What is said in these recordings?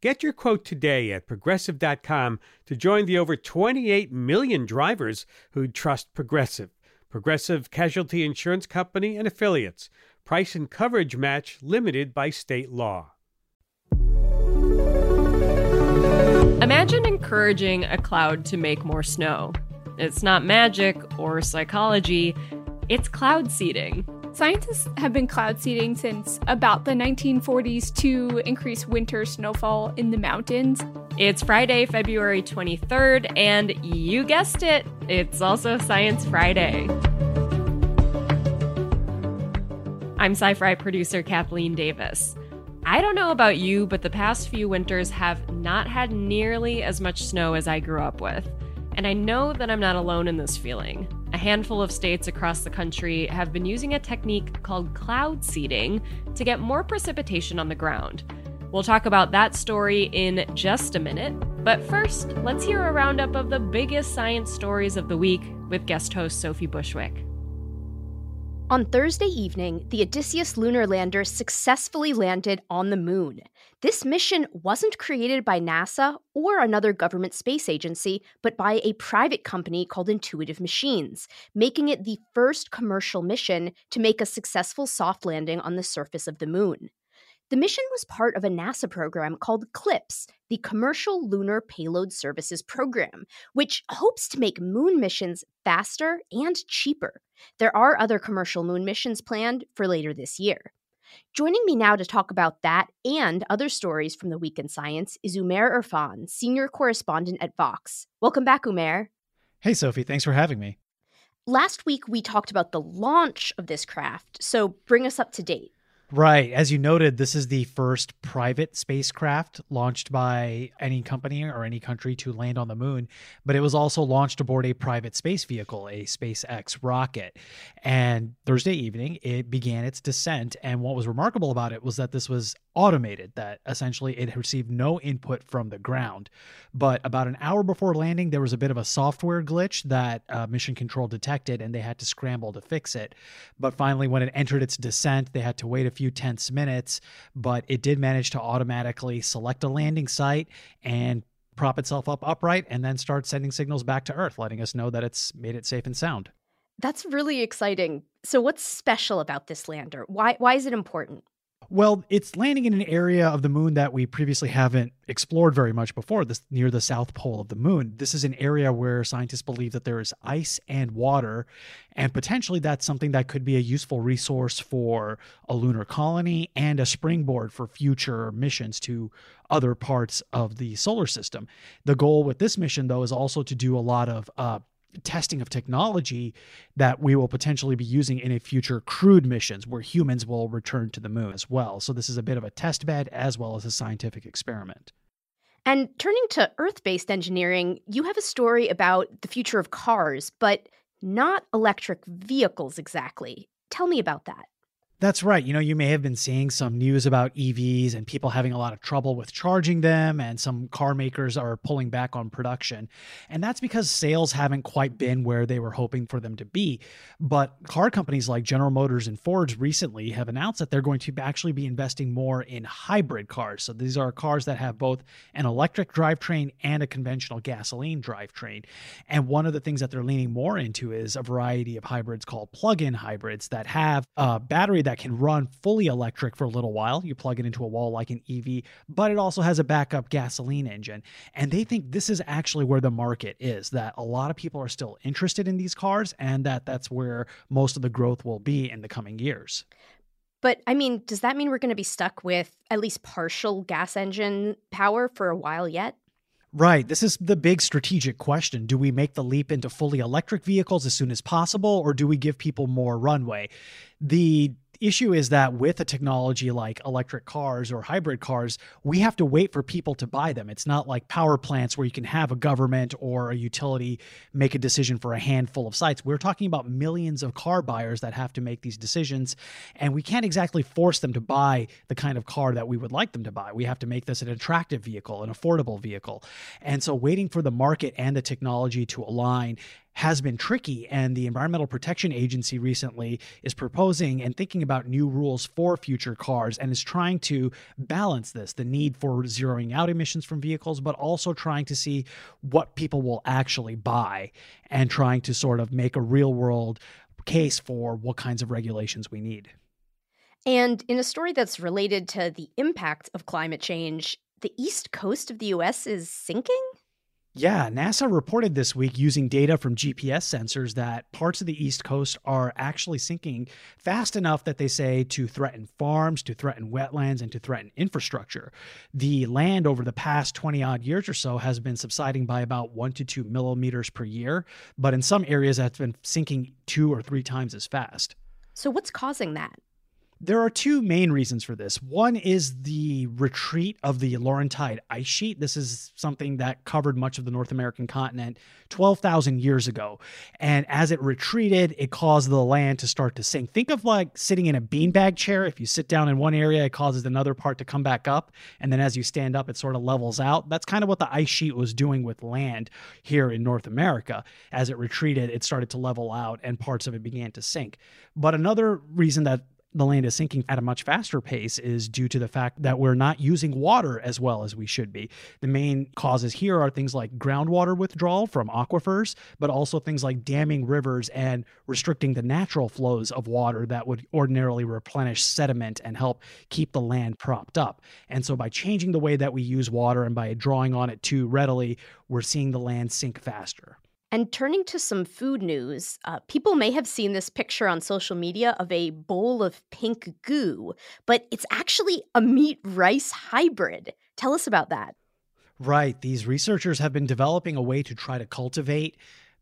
Get your quote today at progressive.com to join the over 28 million drivers who trust Progressive. Progressive Casualty Insurance Company and affiliates. Price and coverage match limited by state law. Imagine encouraging a cloud to make more snow. It's not magic or psychology, it's cloud seeding. Scientists have been cloud seeding since about the 1940s to increase winter snowfall in the mountains. It's Friday, February 23rd, and you guessed it, it's also Science Friday. I'm Sci Fi producer Kathleen Davis. I don't know about you, but the past few winters have not had nearly as much snow as I grew up with. And I know that I'm not alone in this feeling. A handful of states across the country have been using a technique called cloud seeding to get more precipitation on the ground. We'll talk about that story in just a minute, but first, let's hear a roundup of the biggest science stories of the week with guest host Sophie Bushwick. On Thursday evening, the Odysseus lunar lander successfully landed on the moon. This mission wasn't created by NASA or another government space agency, but by a private company called Intuitive Machines, making it the first commercial mission to make a successful soft landing on the surface of the moon. The mission was part of a NASA program called CLPS, the Commercial Lunar Payload Services Program, which hopes to make moon missions faster and cheaper. There are other commercial moon missions planned for later this year. Joining me now to talk about that and other stories from the week in science is Umair Irfan, senior correspondent at Vox. Welcome back, Umair. Hey, Sophie. Thanks for having me. Last week, we talked about the launch of this craft, so bring us up to date. Right. As you noted, this is the first private spacecraft launched by any company or any country to land on the moon, but it was also launched aboard a private space vehicle, a SpaceX rocket. And Thursday evening, it began its descent. And what was remarkable about it was that this was automated, that essentially it received no input from the ground. But about an hour before landing, there was a bit of a software glitch that uh, Mission Control detected, and they had to scramble to fix it. But finally, when it entered its descent, they had to wait a few tense minutes, but it did manage to automatically select a landing site and prop itself up upright and then start sending signals back to Earth, letting us know that it's made it safe and sound. That's really exciting. So what's special about this lander? Why why is it important? Well, it's landing in an area of the moon that we previously haven't explored very much before, this near the south pole of the moon. This is an area where scientists believe that there is ice and water, and potentially that's something that could be a useful resource for a lunar colony and a springboard for future missions to other parts of the solar system. The goal with this mission, though, is also to do a lot of uh, testing of technology that we will potentially be using in a future crewed missions where humans will return to the moon as well. So this is a bit of a test bed as well as a scientific experiment. And turning to Earth based engineering, you have a story about the future of cars, but not electric vehicles exactly. Tell me about that. That's right. You know, you may have been seeing some news about EVs and people having a lot of trouble with charging them, and some car makers are pulling back on production. And that's because sales haven't quite been where they were hoping for them to be. But car companies like General Motors and Ford recently have announced that they're going to actually be investing more in hybrid cars. So these are cars that have both an electric drivetrain and a conventional gasoline drivetrain. And one of the things that they're leaning more into is a variety of hybrids called plug in hybrids that have a battery that can run fully electric for a little while. You plug it into a wall like an EV, but it also has a backup gasoline engine. And they think this is actually where the market is, that a lot of people are still interested in these cars and that that's where most of the growth will be in the coming years. But I mean, does that mean we're going to be stuck with at least partial gas engine power for a while yet? Right. This is the big strategic question. Do we make the leap into fully electric vehicles as soon as possible, or do we give people more runway? The The issue is that with a technology like electric cars or hybrid cars, we have to wait for people to buy them. It's not like power plants where you can have a government or a utility make a decision for a handful of sites. We're talking about millions of car buyers that have to make these decisions, and we can't exactly force them to buy the kind of car that we would like them to buy. We have to make this an attractive vehicle, an affordable vehicle. And so waiting for the market and the technology to align has been tricky. And the Environmental Protection Agency recently is proposing and thinking about new rules for future cars and is trying to balance this the need for zeroing out emissions from vehicles, but also trying to see what people will actually buy and trying to sort of make a real world case for what kinds of regulations we need. And in a story that's related to the impact of climate change, the east coast of the US is sinking? Yeah, NASA reported this week using data from GPS sensors that parts of the East Coast are actually sinking fast enough that they say to threaten farms, to threaten wetlands, and to threaten infrastructure. The land over the past 20 odd years or so has been subsiding by about one to two millimeters per year, but in some areas that's been sinking two or three times as fast. So, what's causing that? There are two main reasons for this. One is the retreat of the Laurentide ice sheet. This is something that covered much of the North American continent 12,000 years ago. And as it retreated, it caused the land to start to sink. Think of like sitting in a beanbag chair. If you sit down in one area, it causes another part to come back up. And then as you stand up, it sort of levels out. That's kind of what the ice sheet was doing with land here in North America. As it retreated, it started to level out and parts of it began to sink. But another reason that the land is sinking at a much faster pace is due to the fact that we're not using water as well as we should be. The main causes here are things like groundwater withdrawal from aquifers, but also things like damming rivers and restricting the natural flows of water that would ordinarily replenish sediment and help keep the land propped up. And so by changing the way that we use water and by drawing on it too readily, we're seeing the land sink faster. And turning to some food news, uh, people may have seen this picture on social media of a bowl of pink goo, but it's actually a meat rice hybrid. Tell us about that. Right. These researchers have been developing a way to try to cultivate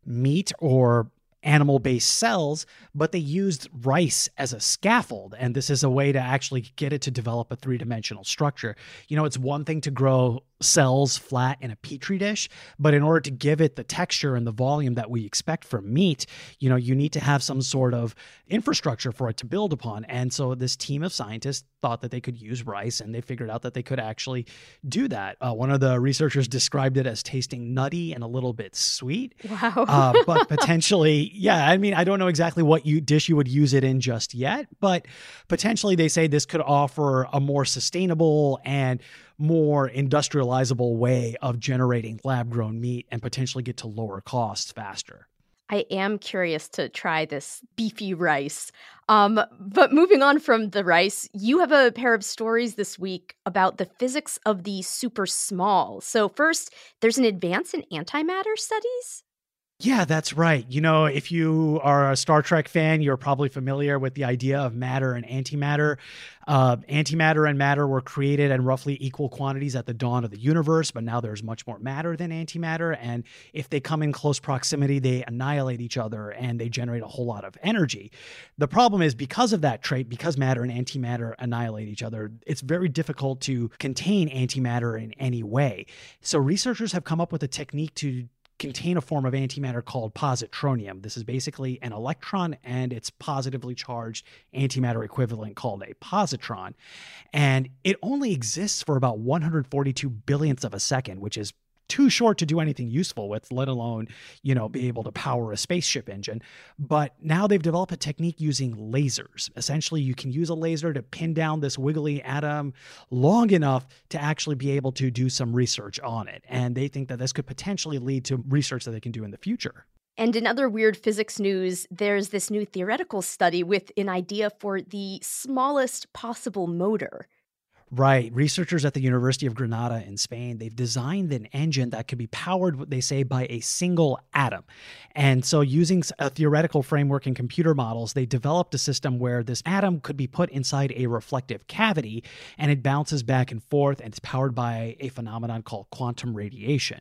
meat or animal based cells, but they used rice as a scaffold. And this is a way to actually get it to develop a three dimensional structure. You know, it's one thing to grow cells flat in a petri dish but in order to give it the texture and the volume that we expect from meat you know you need to have some sort of infrastructure for it to build upon. And so this team of scientists thought that they could use rice and they figured out that they could actually do that. Uh, one of the researchers described it as tasting nutty and a little bit sweet. Wow. Uh, but potentially yeah i mean i don't know exactly what you dish you would use it in just yet but potentially they say this could offer a more sustainable and more industrializable way of generating lab grown meat and potentially get to lower costs faster. I am curious to try this beefy rice. Um, but moving on from the rice, you have a pair of stories this week about the physics of the super small. So, first, there's an advance in antimatter studies. Yeah, that's right. You know, if you are a Star Trek fan, you're probably familiar with the idea of matter and antimatter. Uh, antimatter and matter were created in roughly equal quantities at the dawn of the universe, but now there's much more matter than antimatter. And if they come in close proximity, they annihilate each other and they generate a whole lot of energy. The problem is because of that trait, because matter and antimatter annihilate each other, it's very difficult to contain antimatter in any way. So researchers have come up with a technique to contain a form of antimatter called positronium. This is basically an electron and its positively charged antimatter equivalent called a positron. And it only exists for about 142 billionths of a second, which is too short to do anything useful with, let alone, you know, be able to power a spaceship engine. But now they've developed a technique using lasers. Essentially, you can use a laser to pin down this wiggly atom long enough to actually be able to do some research on it. And they think that this could potentially lead to research that they can do in the future. And in other weird physics news, there's this new theoretical study with an idea for the smallest possible motor. Right. Researchers at the University of Granada in Spain, they've designed an engine that could be powered, what they say, by a single atom. And so, using a theoretical framework and computer models, they developed a system where this atom could be put inside a reflective cavity and it bounces back and forth and it's powered by a phenomenon called quantum radiation.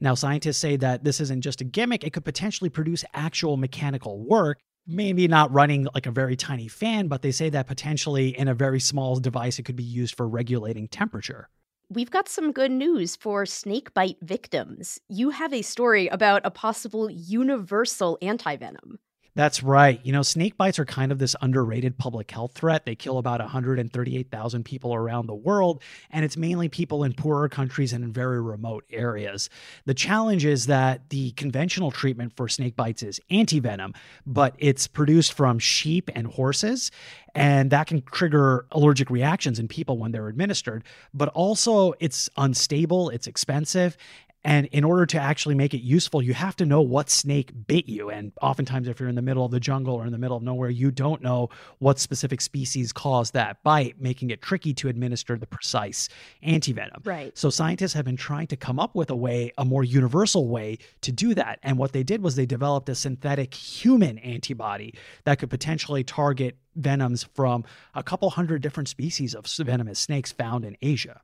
Now, scientists say that this isn't just a gimmick, it could potentially produce actual mechanical work maybe not running like a very tiny fan, but they say that potentially in a very small device, it could be used for regulating temperature. We've got some good news for snakebite victims. You have a story about a possible universal antivenom. That's right. You know, snake bites are kind of this underrated public health threat. They kill about 138,000 people around the world, and it's mainly people in poorer countries and in very remote areas. The challenge is that the conventional treatment for snake bites is antivenom, but it's produced from sheep and horses, and that can trigger allergic reactions in people when they're administered. But also, it's unstable, it's expensive, and in order to actually make it useful, you have to know what snake bit you. And oftentimes, if you're in the middle of the jungle or in the middle of nowhere, you don't know what specific species caused that bite, making it tricky to administer the precise antivenom. Right. So scientists have been trying to come up with a way, a more universal way to do that. And what they did was they developed a synthetic human antibody that could potentially target venoms from a couple hundred different species of venomous snakes found in Asia.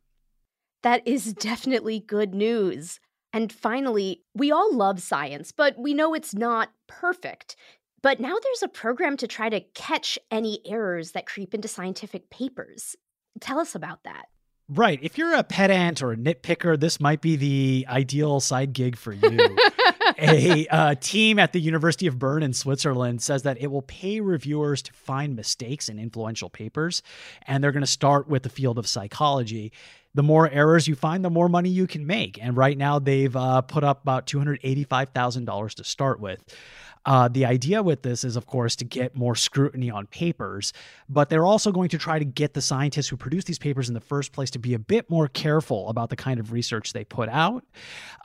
That is definitely good news. And finally, we all love science, but we know it's not perfect. But now there's a program to try to catch any errors that creep into scientific papers. Tell us about that. Right. If you're a pedant or a nitpicker, this might be the ideal side gig for you. a uh, team at the University of Bern in Switzerland says that it will pay reviewers to find mistakes in influential papers, and they're going to start with the field of psychology the more errors you find, the more money you can make. And right now, they've uh, put up about $285,000 to start with. Uh, the idea with this is, of course, to get more scrutiny on papers, but they're also going to try to get the scientists who produce these papers in the first place to be a bit more careful about the kind of research they put out.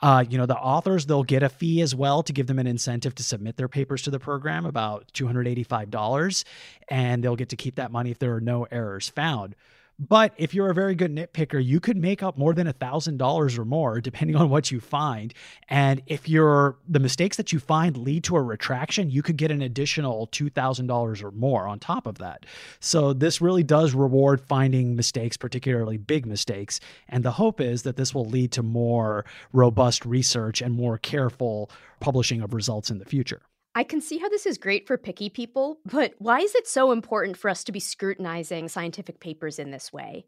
Uh, you know, the authors, they'll get a fee as well to give them an incentive to submit their papers to the program, about $285, and they'll get to keep that money if there are no errors found. But if you're a very good nitpicker, you could make up more than a thousand dollars or more, depending on what you find. And if the mistakes that you find lead to a retraction, you could get an additional two thousand dollars or more on top of that. So this really does reward finding mistakes, particularly big mistakes. And the hope is that this will lead to more robust research and more careful publishing of results in the future. I can see how this is great for picky people, but why is it so important for us to be scrutinizing scientific papers in this way?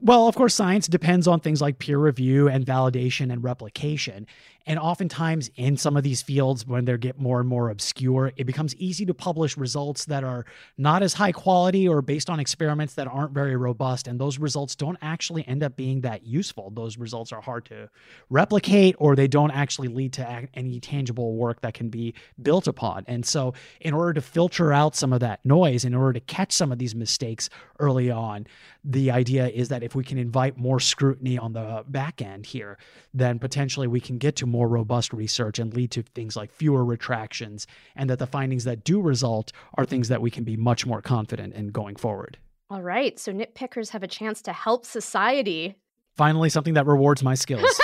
Well, of course, science depends on things like peer review and validation and replication. And oftentimes, in some of these fields, when they get more and more obscure, it becomes easy to publish results that are not as high quality or based on experiments that aren't very robust. And those results don't actually end up being that useful. Those results are hard to replicate or they don't actually lead to any tangible work that can be built upon. And so, in order to filter out some of that noise, in order to catch some of these mistakes early on, the idea is that if we can invite more scrutiny on the back end here, then potentially we can get to more more robust research and lead to things like fewer retractions, and that the findings that do result are things that we can be much more confident in going forward. All right. So nitpickers have a chance to help society. Finally, something that rewards my skills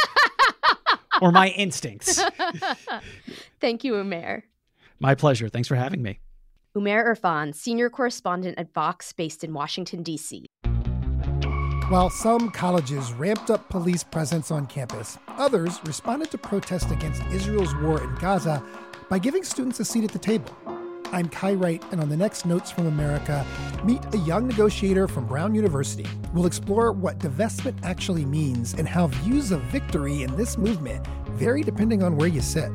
or my instincts. Thank you, Umair. My pleasure. Thanks for having me. Umair Irfan, senior correspondent at Vox based in Washington, D.C. While some colleges ramped up police presence on campus, others responded to protests against Israel's war in Gaza by giving students a seat at the table. I'm Kai Wright, and on the next Notes from America, meet a young negotiator from Brown University. We'll explore what divestment actually means and how views of victory in this movement vary depending on where you sit.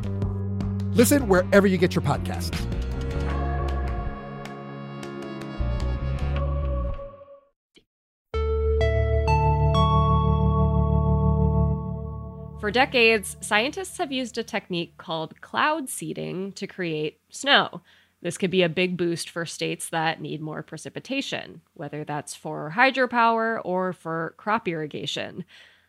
Listen wherever you get your podcasts. For decades, scientists have used a technique called cloud seeding to create snow. This could be a big boost for states that need more precipitation, whether that's for hydropower or for crop irrigation.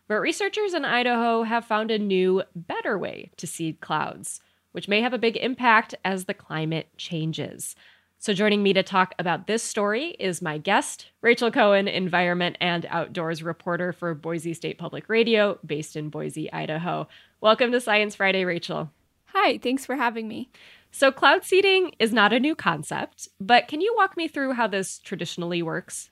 But researchers in Idaho have found a new, better way to seed clouds, which may have a big impact as the climate changes. So, joining me to talk about this story is my guest, Rachel Cohen, environment and outdoors reporter for Boise State Public Radio, based in Boise, Idaho. Welcome to Science Friday, Rachel. Hi, thanks for having me. So, cloud seeding is not a new concept, but can you walk me through how this traditionally works?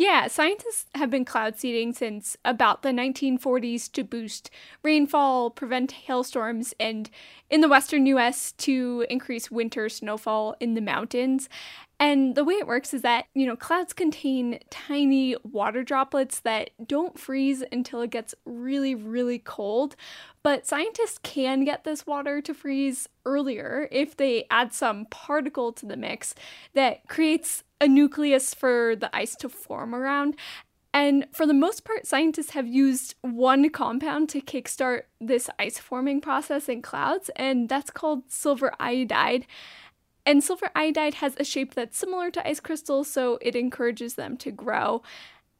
Yeah, scientists have been cloud seeding since about the 1940s to boost rainfall, prevent hailstorms, and in the western US to increase winter snowfall in the mountains. And the way it works is that, you know, clouds contain tiny water droplets that don't freeze until it gets really, really cold. But scientists can get this water to freeze earlier if they add some particle to the mix that creates a nucleus for the ice to form around. And for the most part, scientists have used one compound to kickstart this ice forming process in clouds, and that's called silver iodide. And silver iodide has a shape that's similar to ice crystals, so it encourages them to grow.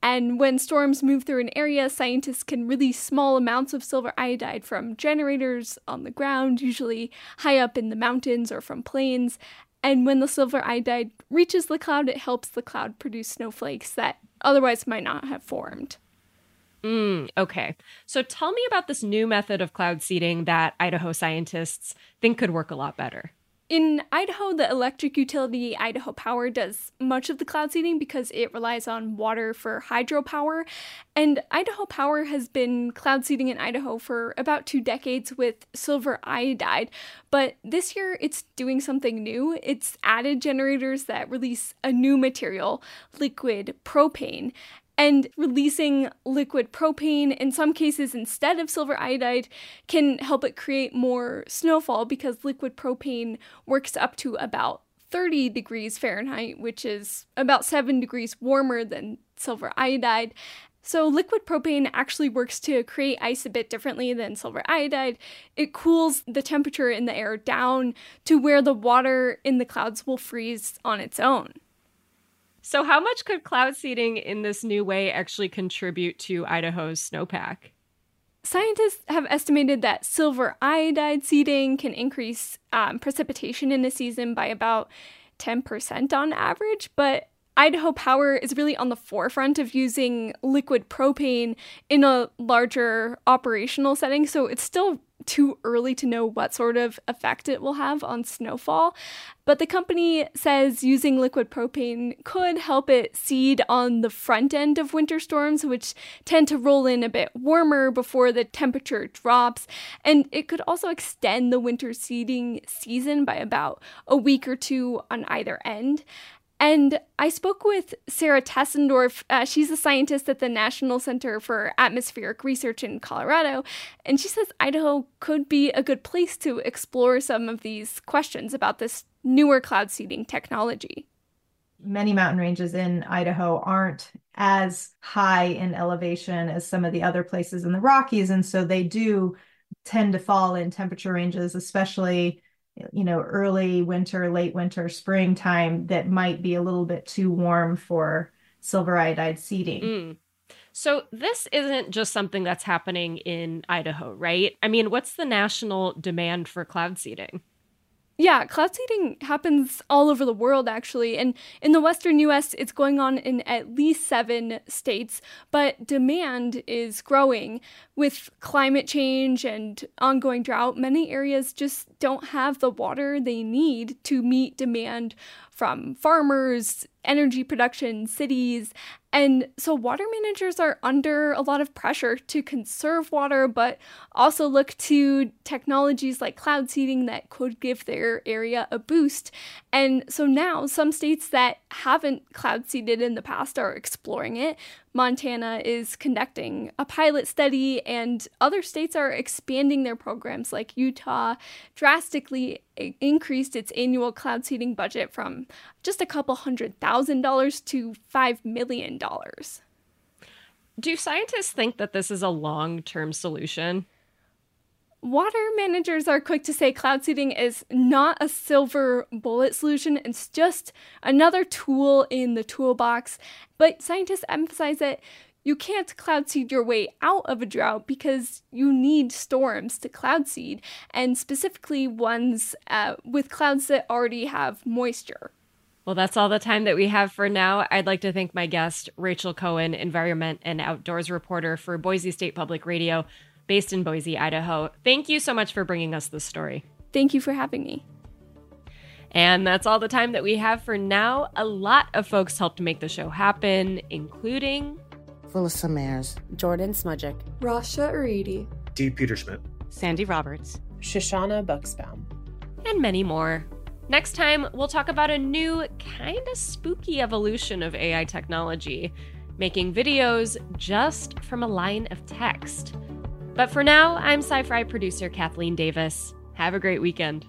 And when storms move through an area, scientists can release small amounts of silver iodide from generators on the ground, usually high up in the mountains or from planes. And when the silver iodide reaches the cloud, it helps the cloud produce snowflakes that otherwise might not have formed. Mm, okay. So tell me about this new method of cloud seeding that Idaho scientists think could work a lot better. In Idaho, the electric utility Idaho Power does much of the cloud seeding because it relies on water for hydropower. And Idaho Power has been cloud seeding in Idaho for about two decades with silver iodide. But this year, it's doing something new. It's added generators that release a new material, liquid propane and releasing liquid propane in some cases instead of silver iodide can help it create more snowfall because liquid propane works up to about 30 degrees Fahrenheit, which is about 7 degrees warmer than silver iodide. So, liquid propane actually works to create ice a bit differently than silver iodide. It cools the temperature in the air down to where the water in the clouds will freeze on its own. So, how much could cloud seeding in this new way actually contribute to Idaho's snowpack? Scientists have estimated that silver iodide seeding can increase um, precipitation in a season by about 10% on average, but Idaho Power is really on the forefront of using liquid propane in a larger operational setting, so it's still too early to know what sort of effect it will have on snowfall. But the company says using liquid propane could help it seed on the front end of winter storms, which tend to roll in a bit warmer before the temperature drops. And it could also extend the winter seeding season by about a week or two on either end. And I spoke with Sarah Tessendorf. Uh, she's a scientist at the National Center for Atmospheric Research in Colorado. And she says Idaho could be a good place to explore some of these questions about this newer cloud seeding technology. Many mountain ranges in Idaho aren't as high in elevation as some of the other places in the Rockies. And so they do tend to fall in temperature ranges, especially you know, early winter, late winter, springtime that might be a little bit too warm for silver iodide seeding. Mm. So this isn't just something that's happening in Idaho, right? I mean, what's the national demand for cloud seeding? Yeah, cloud seeding happens all over the world, actually. And in the western US, it's going on in at least seven states, but demand is growing. With climate change and ongoing drought, many areas just don't have the water they need to meet demand from farmers, energy production, cities. And so water managers are under a lot of pressure to conserve water, but also look to technologies like cloud seeding that could give their area a boost. And so now some states that haven't cloud seeded in the past are exploring it. Montana is conducting a pilot study, and other states are expanding their programs, like Utah drastically increased its annual cloud seeding budget from just a couple hundred thousand dollars to $5 million. Do scientists think that this is a long term solution? Water managers are quick to say cloud seeding is not a silver bullet solution. It's just another tool in the toolbox. But scientists emphasize that you can't cloud seed your way out of a drought because you need storms to cloud seed, and specifically ones uh, with clouds that already have moisture. Well, that's all the time that we have for now. I'd like to thank my guest, Rachel Cohen, environment and outdoors reporter for Boise State Public Radio, based in Boise, Idaho. Thank you so much for bringing us this story. Thank you for having me. And that's all the time that we have for now. A lot of folks helped make the show happen, including Phyllis Samares, Jordan Smudgick, Rasha Aridi, Dee Peterschmidt, Sandy Roberts, Shoshannah Buxbaum, and many more. Next time, we'll talk about a new, kind of spooky evolution of AI technology, making videos just from a line of text. But for now, I'm Sci Fi producer Kathleen Davis. Have a great weekend.